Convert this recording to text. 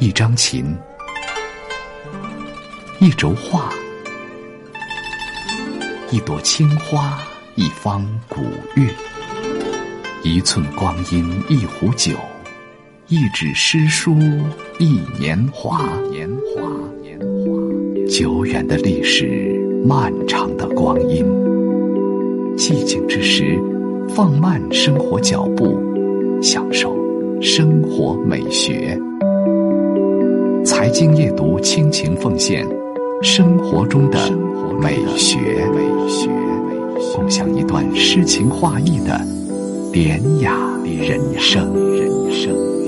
一张琴，一轴画，一朵青花，一方古月，一寸光阴，一壶酒，一纸诗书，一年华。年华，年华，久远的历史，漫长的光阴。寂静之时，放慢生活脚步，享受生活美学。财经夜读，倾情奉献生活中的美学，共享一段诗情画意的典雅人生。